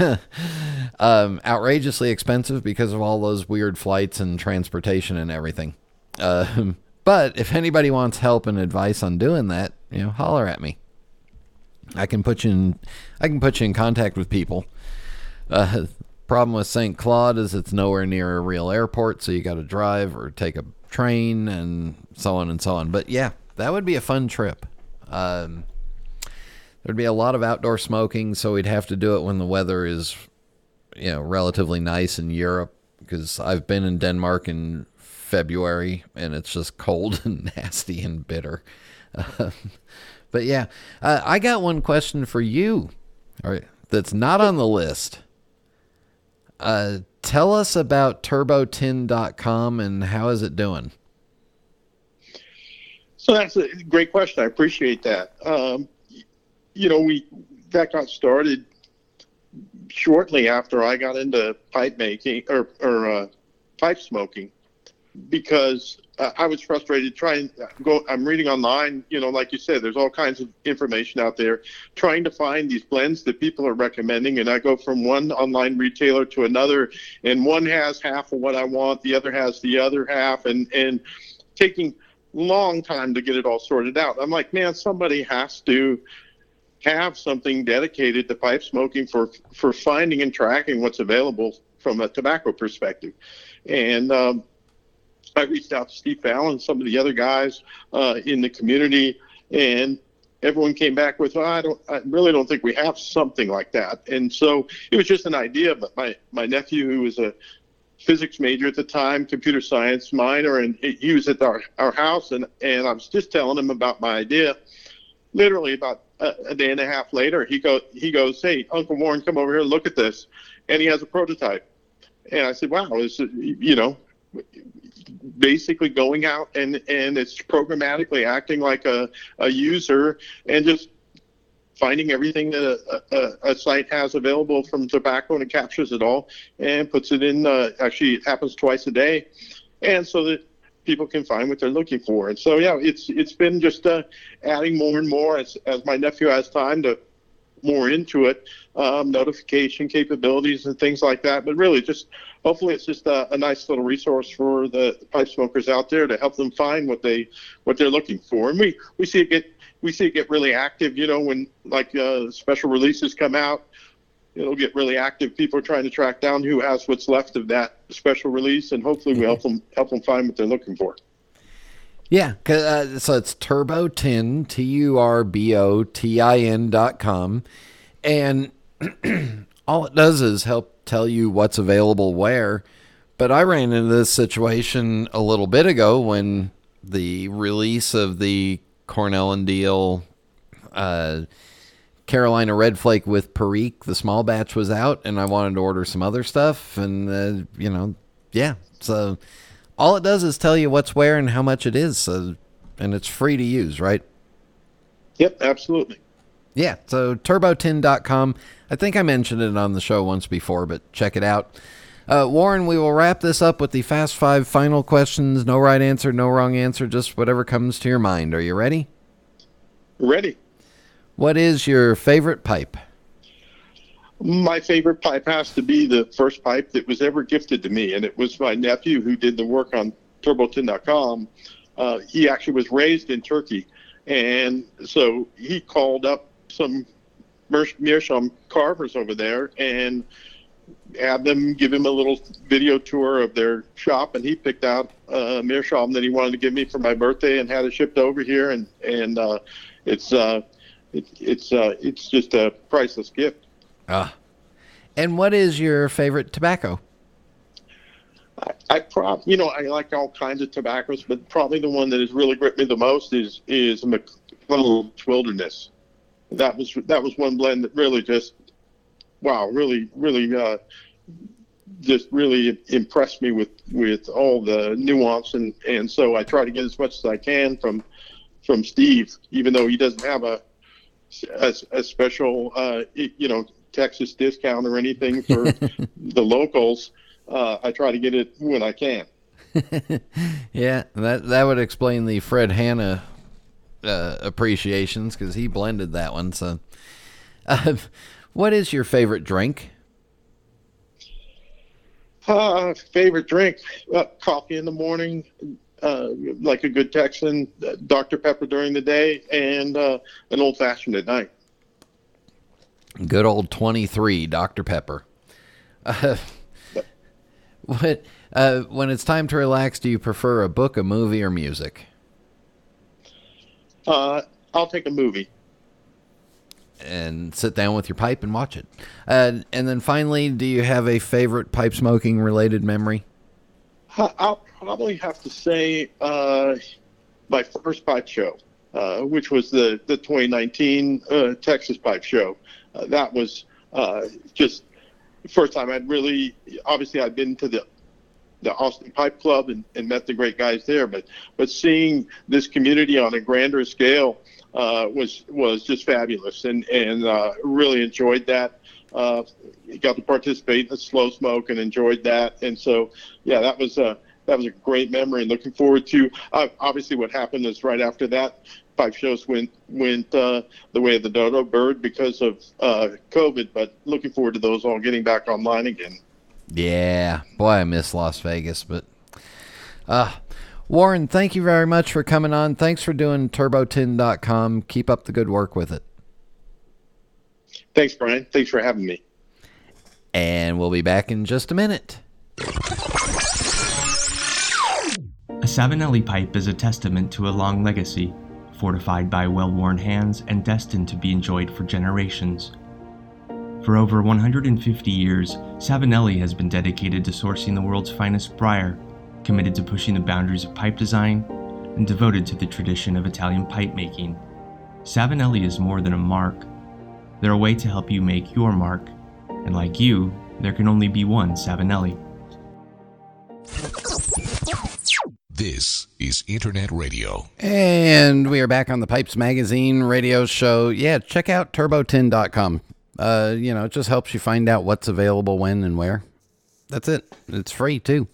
um, outrageously expensive because of all those weird flights and transportation and everything. Uh, but if anybody wants help and advice on doing that, you know, holler at me. I can put you in I can put you in contact with people. Uh, problem with St. Claude is it's nowhere near a real airport, so you got to drive or take a train and so on and so on. But yeah, that would be a fun trip. Um, there'd be a lot of outdoor smoking, so we'd have to do it when the weather is, you know, relatively nice in Europe. Because I've been in Denmark in February and it's just cold and nasty and bitter. Um, but yeah, uh, I got one question for you. All right, that's not on the list. Uh, tell us about turbotin.com and how is it doing? So that's a great question. I appreciate that. Um, you know, we that got started shortly after I got into pipe making or, or uh, pipe smoking because uh, I was frustrated trying to go. I'm reading online, you know, like you said, there's all kinds of information out there, trying to find these blends that people are recommending, and I go from one online retailer to another, and one has half of what I want, the other has the other half, and and taking long time to get it all sorted out. I'm like, man, somebody has to have something dedicated to pipe smoking for for finding and tracking what's available from a tobacco perspective, and um, I reached out to Steve Fallon some of the other guys uh, in the community, and everyone came back with, oh, I don't, I really don't think we have something like that. And so it was just an idea. But my my nephew, who was a physics major at the time, computer science minor, and he was at our, our house, and and I was just telling him about my idea. Literally about a, a day and a half later, he go he goes, hey, Uncle Warren, come over here and look at this, and he has a prototype. And I said, wow, is you know basically going out and and it's programmatically acting like a, a user and just finding everything that a, a, a, site has available from tobacco and it captures it all and puts it in uh, actually it happens twice a day and so that people can find what they're looking for and so yeah it's it's been just uh, adding more and more as, as my nephew has time to more into it, um, notification capabilities and things like that. But really, just hopefully, it's just a, a, nice little resource for the pipe smokers out there to help them find what they what they're looking for. And we we see it get we see it get really active. You know, when like uh, special releases come out, it'll get really active. People are trying to track down who has what's left of that special release, and hopefully, we help them help them find what they're looking for. Yeah, uh, so it's Turbo Tin, T U R B O T I N dot com. And all it does is help tell you what's available where. But I ran into this situation a little bit ago when the release of the Cornell and Diehl uh, Carolina Red Flake with Perique, the small batch was out, and I wanted to order some other stuff. And, uh, you know, yeah. So all it does is tell you what's where and how much it is, so, and it's free to use, right? Yep, absolutely. Yeah, so turbotin.com. I think I mentioned it on the show once before, but check it out. Uh, Warren, we will wrap this up with the Fast Five final questions. No right answer, no wrong answer, just whatever comes to your mind. Are you ready? Ready. What is your favorite pipe? My favorite pipe has to be the first pipe that was ever gifted to me, and it was my nephew who did the work on turbotin.com. Uh, he actually was raised in Turkey, and so he called up some meerschaum carvers over there and had them give him a little video tour of their shop, and he picked out a meerschaum that he wanted to give me for my birthday and had it shipped over here, and and uh, it's uh, it, it's uh, it's just a priceless gift. Ah. And what is your favorite tobacco? I, I prob you know I like all kinds of tobaccos, but probably the one that has really gripped me the most is is McClelland's Wilderness. That was that was one blend that really just wow, really really uh, just really impressed me with with all the nuance and and so I try to get as much as I can from from Steve, even though he doesn't have a a, a special uh, you know Texas discount or anything for the locals. Uh, I try to get it when I can. yeah, that that would explain the Fred Hanna uh, appreciations because he blended that one. So, uh, what is your favorite drink? Uh, favorite drink? Uh, coffee in the morning, uh, like a good Texan. Dr Pepper during the day, and uh, an old fashioned at night. Good old twenty three Dr Pepper. Uh, what? when it's time to relax, do you prefer a book, a movie, or music? Uh, I'll take a movie. And sit down with your pipe and watch it. Uh, and then finally, do you have a favorite pipe smoking related memory? I'll probably have to say uh, my first pipe show, uh, which was the, the 2019 uh, Texas Pipe Show. Uh, that was uh, just first time I'd really, obviously, I'd been to the the Austin Pipe Club and, and met the great guys there. But but seeing this community on a grander scale uh, was was just fabulous, and and uh, really enjoyed that. Uh, got to participate in the slow smoke and enjoyed that, and so yeah, that was a that was a great memory. And looking forward to uh, obviously what happened is right after that. Five shows went went uh, the way of the dodo bird because of uh, COVID, but looking forward to those all getting back online again. Yeah, boy, I miss Las Vegas, but uh Warren, thank you very much for coming on. Thanks for doing turbotin.com. Keep up the good work with it. Thanks, Brian. Thanks for having me. And we'll be back in just a minute. A Savinelli pipe is a testament to a long legacy, fortified by well worn hands and destined to be enjoyed for generations. For over 150 years, Savinelli has been dedicated to sourcing the world's finest briar, committed to pushing the boundaries of pipe design, and devoted to the tradition of Italian pipe making. Savinelli is more than a mark. They're a way to help you make your mark, and like you, there can only be one Savinelli. This is Internet Radio. And we are back on the Pipes Magazine radio show. Yeah, check out turbotin.com. Uh, you know, it just helps you find out what's available when and where. That's it. It's free too.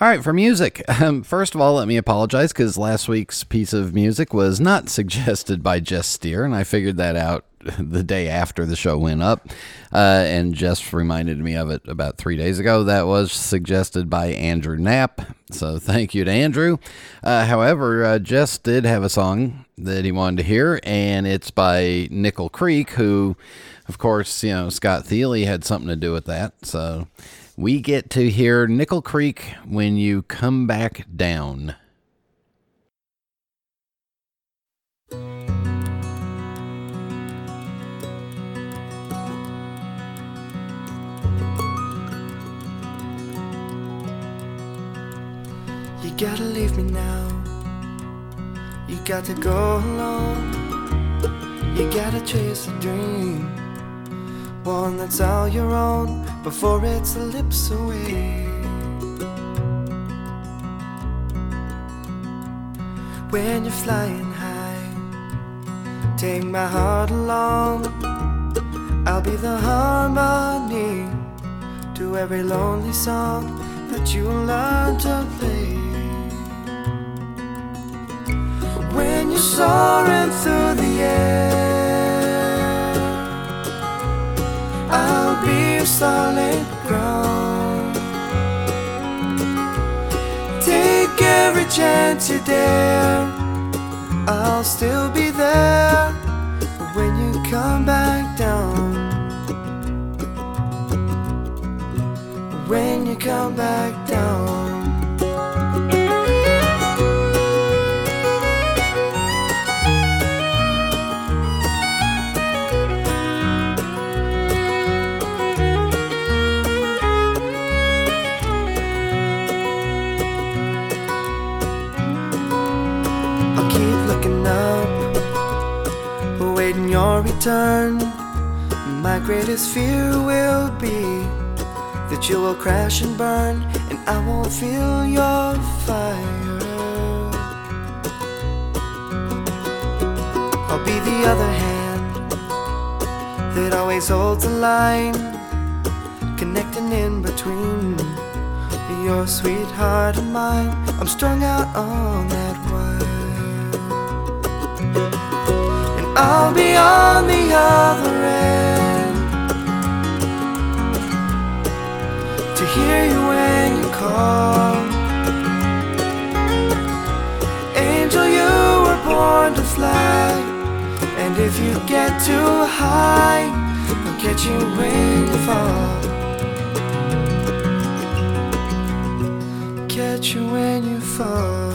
All right, for music. Um, first of all, let me apologize because last week's piece of music was not suggested by Jess Steer, and I figured that out the day after the show went up. Uh, and Jess reminded me of it about three days ago. That was suggested by Andrew Knapp. So thank you to Andrew. Uh, however, uh, Jess did have a song that he wanted to hear, and it's by Nickel Creek, who of course, you know, Scott Thile had something to do with that. So we get to hear Nickel Creek when you come back down. Gotta leave me now. You got to go alone. You gotta chase a dream one that's all your own before it slips away. When you're flying high, take my heart along. I'll be the harmony to every lonely song that you learn to play. When you're soaring through the air, I'll be your solid ground. Take every chance you dare, I'll still be there when you come back down. When you come back down. My greatest fear will be that you will crash and burn, and I won't feel your fire. I'll be the other hand that always holds the line, connecting in between your sweetheart and mine. I'm strung out on that I'll be on the other end to hear you when you call. Angel, you were born to fly, and if you get too high, I'll catch you when you fall. Catch you when you fall.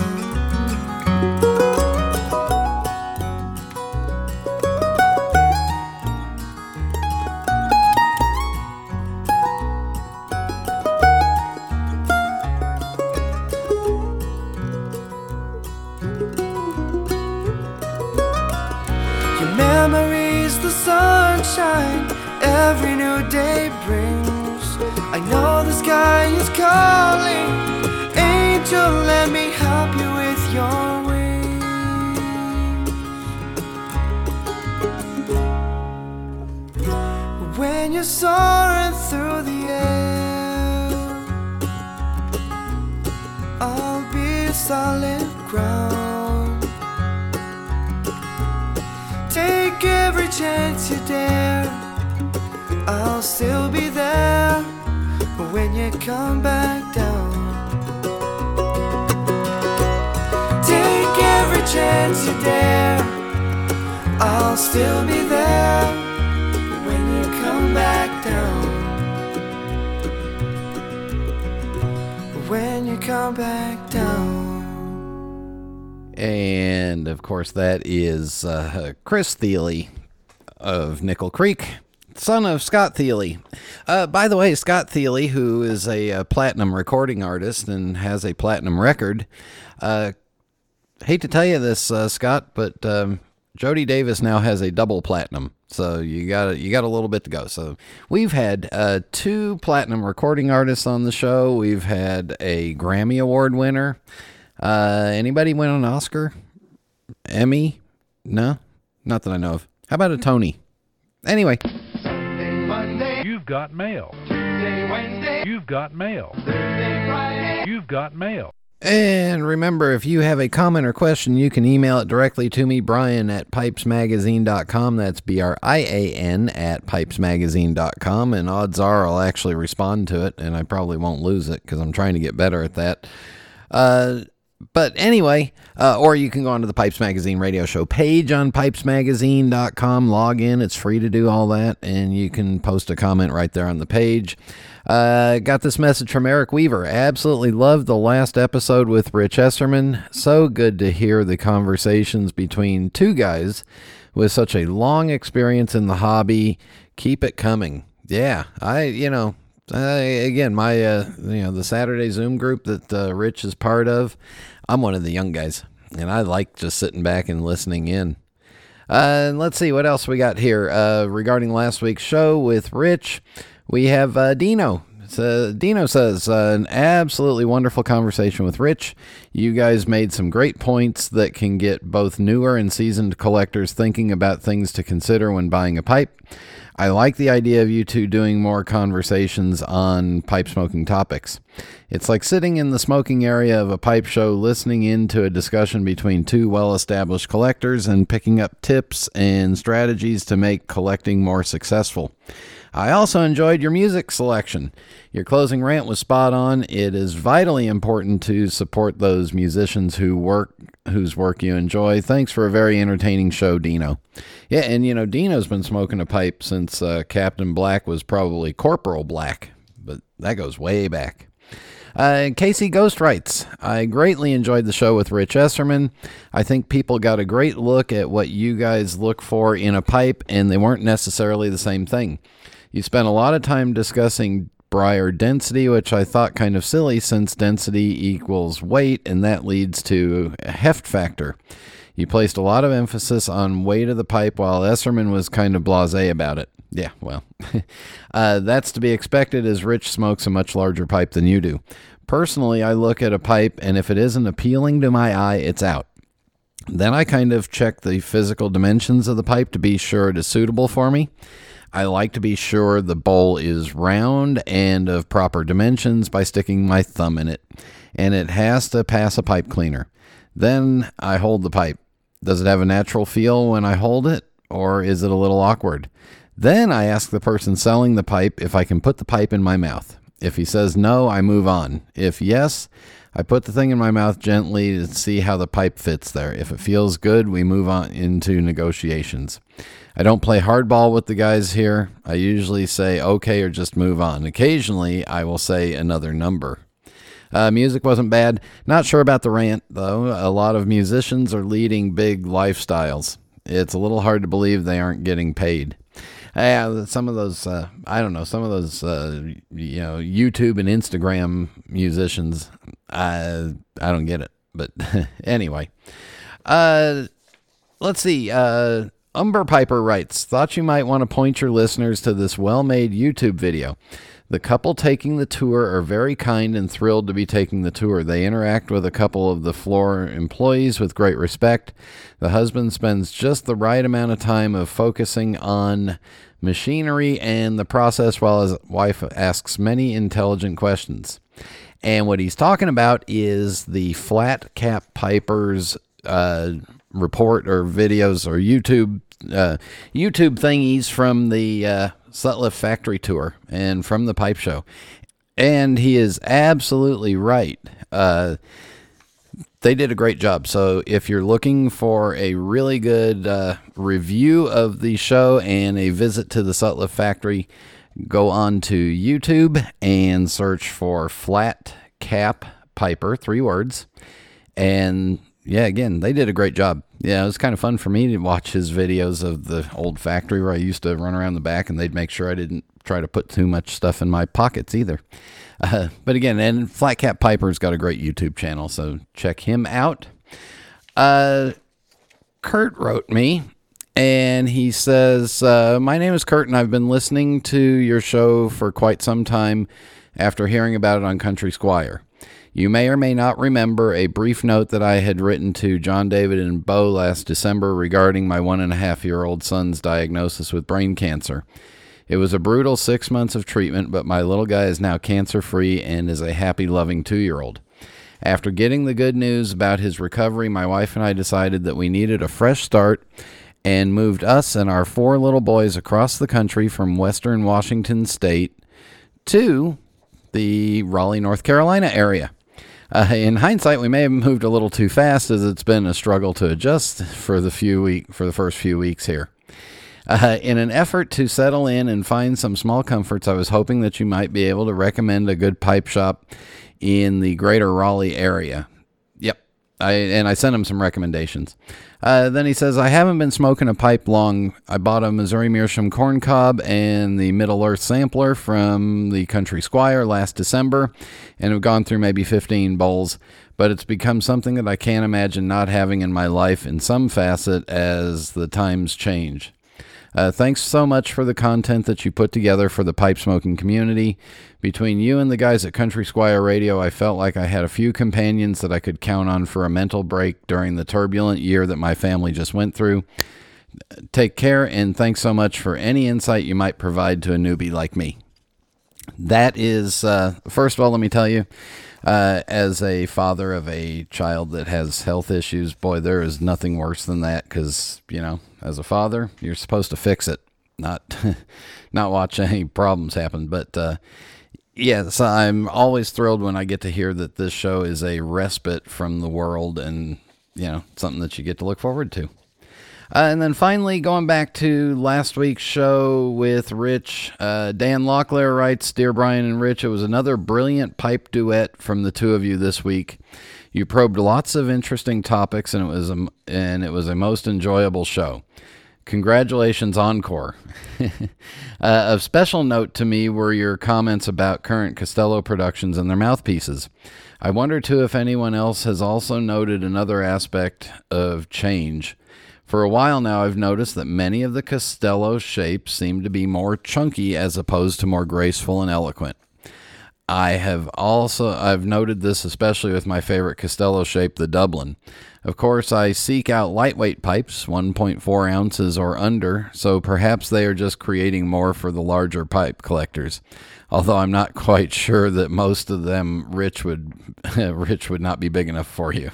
I'll solid ground. Take every chance you dare. I'll still be there when you come back down. Take every chance you dare. I'll still be there when you come back down. When you come back down. And of course, that is uh, Chris Thile of Nickel Creek, son of Scott Thile. Uh, by the way, Scott Thile, who is a, uh platinum recording artist and has a platinum record, uh, hate to tell you this, uh, Scott, but um, Jody Davis now has a double platinum. So you got you got a little bit to go. So we've had uh, two platinum recording artists on the show. We've had a Grammy Award winner. Uh, anybody win an Oscar? Emmy? No, not that I know of. How about a Tony? Anyway, You've got mail. You've got mail. You've got mail. And remember, if you have a comment or question, you can email it directly to me, Brian at pipesmagazine.com. That's B R I A N at pipesmagazine.com. And odds are I'll actually respond to it, and I probably won't lose it because I'm trying to get better at that. Uh, but anyway, uh, or you can go onto the Pipes Magazine radio show page on pipesmagazine.com. Log in, it's free to do all that, and you can post a comment right there on the page. Uh, got this message from Eric Weaver. Absolutely loved the last episode with Rich Esserman. So good to hear the conversations between two guys with such a long experience in the hobby. Keep it coming. Yeah, I, you know, uh, again, my, uh, you know, the Saturday Zoom group that uh, Rich is part of, I'm one of the young guys, and I like just sitting back and listening in. Uh, and let's see what else we got here uh, regarding last week's show with Rich. We have uh, Dino. So Dino says an absolutely wonderful conversation with Rich. You guys made some great points that can get both newer and seasoned collectors thinking about things to consider when buying a pipe. I like the idea of you two doing more conversations on pipe smoking topics. It's like sitting in the smoking area of a pipe show, listening into a discussion between two well established collectors and picking up tips and strategies to make collecting more successful. I also enjoyed your music selection. Your closing rant was spot on. It is vitally important to support those musicians who work whose work you enjoy. Thanks for a very entertaining show, Dino. Yeah, and you know Dino's been smoking a pipe since uh, Captain Black was probably Corporal Black, but that goes way back. Uh, Casey Ghost writes, I greatly enjoyed the show with Rich Esserman. I think people got a great look at what you guys look for in a pipe, and they weren't necessarily the same thing. You spent a lot of time discussing Briar density, which I thought kind of silly since density equals weight, and that leads to a heft factor. You placed a lot of emphasis on weight of the pipe while Esserman was kind of blase about it. Yeah, well, uh, that's to be expected as Rich smokes a much larger pipe than you do. Personally, I look at a pipe, and if it isn't appealing to my eye, it's out. Then I kind of check the physical dimensions of the pipe to be sure it is suitable for me. I like to be sure the bowl is round and of proper dimensions by sticking my thumb in it, and it has to pass a pipe cleaner. Then I hold the pipe. Does it have a natural feel when I hold it, or is it a little awkward? Then I ask the person selling the pipe if I can put the pipe in my mouth. If he says no, I move on. If yes, I put the thing in my mouth gently to see how the pipe fits there. If it feels good, we move on into negotiations. I don't play hardball with the guys here. I usually say okay or just move on. Occasionally, I will say another number. Uh, music wasn't bad. Not sure about the rant, though. A lot of musicians are leading big lifestyles. It's a little hard to believe they aren't getting paid. Yeah, some of those, uh, I don't know, some of those, uh, you know, YouTube and Instagram musicians, I, I don't get it. But anyway, uh, let's see. Uh, Umber Piper writes, Thought you might want to point your listeners to this well made YouTube video. The couple taking the tour are very kind and thrilled to be taking the tour. They interact with a couple of the floor employees with great respect. The husband spends just the right amount of time of focusing on machinery and the process while his wife asks many intelligent questions. And what he's talking about is the flat cap pipers uh, report or videos or YouTube uh, YouTube thingies from the uh, Sutliff Factory Tour and from the Pipe Show, and he is absolutely right. Uh, they did a great job. So if you're looking for a really good uh, review of the show and a visit to the Sutliff Factory, go on to YouTube and search for Flat Cap Piper, three words, and yeah, again, they did a great job. Yeah, it was kind of fun for me to watch his videos of the old factory where I used to run around the back, and they'd make sure I didn't try to put too much stuff in my pockets either. Uh, but again, and Flat Cap Piper's got a great YouTube channel, so check him out. Uh, Kurt wrote me, and he says, uh, My name is Kurt, and I've been listening to your show for quite some time after hearing about it on Country Squire. You may or may not remember a brief note that I had written to John David and Bo last December regarding my one and a half year old son's diagnosis with brain cancer. It was a brutal six months of treatment, but my little guy is now cancer free and is a happy, loving two year old. After getting the good news about his recovery, my wife and I decided that we needed a fresh start and moved us and our four little boys across the country from western Washington state to the Raleigh, North Carolina area. Uh, in hindsight, we may have moved a little too fast, as it's been a struggle to adjust for the few week for the first few weeks here. Uh, in an effort to settle in and find some small comforts, I was hoping that you might be able to recommend a good pipe shop in the greater Raleigh area. I and I sent him some recommendations. Uh, then he says, I haven't been smoking a pipe long. I bought a Missouri Meerschaum corn cob and the Middle Earth sampler from the Country Squire last December and have gone through maybe 15 bowls, but it's become something that I can't imagine not having in my life in some facet as the times change. Uh, thanks so much for the content that you put together for the pipe smoking community. Between you and the guys at Country Squire Radio, I felt like I had a few companions that I could count on for a mental break during the turbulent year that my family just went through. take care, and thanks so much for any insight you might provide to a newbie like me. That is, uh, first of all, let me tell you, uh, as a father of a child that has health issues, boy, there is nothing worse than that because, you know, as a father, you're supposed to fix it, not, not watch any problems happen. But, uh, yes, I'm always thrilled when I get to hear that this show is a respite from the world and, you know, something that you get to look forward to. Uh, and then finally, going back to last week's show with Rich, uh, Dan Locklear writes Dear Brian and Rich, it was another brilliant pipe duet from the two of you this week. You probed lots of interesting topics, and it was a, and it was a most enjoyable show. Congratulations, Encore. uh, of special note to me were your comments about current Castello productions and their mouthpieces. I wonder too if anyone else has also noted another aspect of change. For a while now, I've noticed that many of the Castello shapes seem to be more chunky as opposed to more graceful and eloquent. I have also I've noted this especially with my favorite Castello shape, the Dublin. Of course, I seek out lightweight pipes, 1.4 ounces or under, so perhaps they are just creating more for the larger pipe collectors. Although I'm not quite sure that most of them Rich would Rich would not be big enough for you.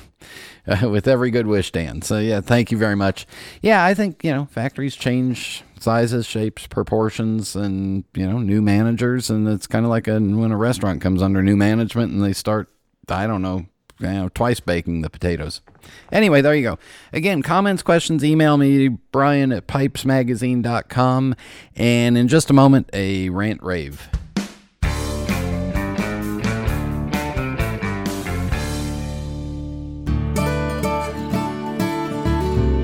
Uh, with every good wish, Dan. So yeah, thank you very much. Yeah, I think you know factories change sizes, shapes, proportions, and you know new managers, and it's kind of like a, when a restaurant comes under new management and they start, I don't know, you know, twice baking the potatoes. Anyway, there you go. Again, comments, questions, email me, Brian at pipesmagazine.com. And in just a moment, a rant rave.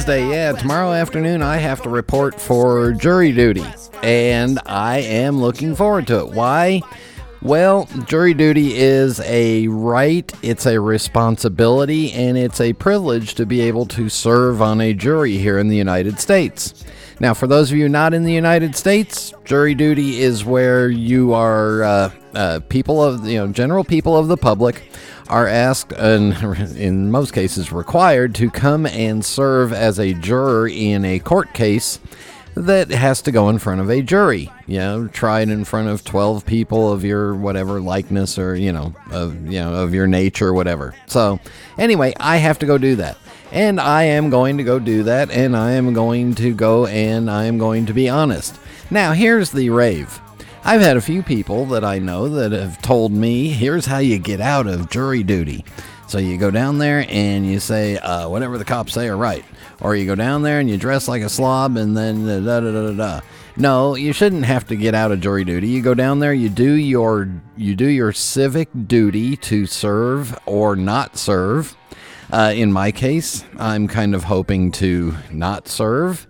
Wednesday, yeah, tomorrow afternoon, I have to report for jury duty, and I am looking forward to it. Why? Well, jury duty is a right, it's a responsibility, and it's a privilege to be able to serve on a jury here in the United States. Now, for those of you not in the United States, jury duty is where you are uh, uh, people of, you know, general people of the public are asked, and in most cases required, to come and serve as a juror in a court case that has to go in front of a jury. You know, tried in front of 12 people of your whatever likeness or, you know, of, you know, of your nature whatever. So, anyway, I have to go do that. And I am going to go do that, and I am going to go and I am going to be honest. Now, here's the rave. I've had a few people that I know that have told me, here's how you get out of jury duty. So you go down there and you say, uh, whatever the cops say are right. Or you go down there and you dress like a slob and then da da da da da. No, you shouldn't have to get out of jury duty. You go down there, you do your you do your civic duty to serve or not serve. Uh, in my case, I'm kind of hoping to not serve.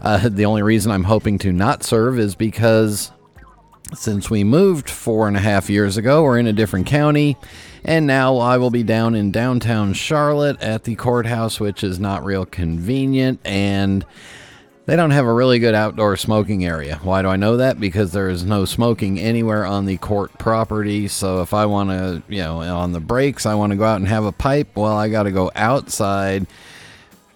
Uh, the only reason I'm hoping to not serve is because since we moved four and a half years ago, we're in a different county, and now I will be down in downtown Charlotte at the courthouse, which is not real convenient, and they don't have a really good outdoor smoking area. Why do I know that? Because there is no smoking anywhere on the court property. So if I want to, you know, on the breaks, I want to go out and have a pipe, well, I got to go outside,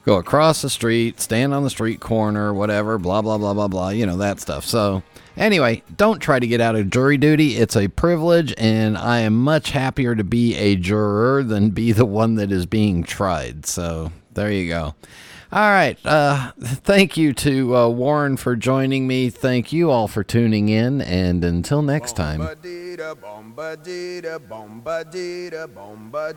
go across the street, stand on the street corner, whatever, blah, blah, blah, blah, blah, you know, that stuff. So Anyway, don't try to get out of jury duty. It's a privilege, and I am much happier to be a juror than be the one that is being tried. So there you go. All right. Uh, thank you to uh, Warren for joining me. Thank you all for tuning in. And until next time. Bomba dee da bomba dee da bomba dee da bomba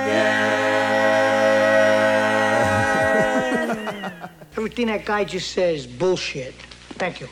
Everything that guy just says bullshit. Thank you.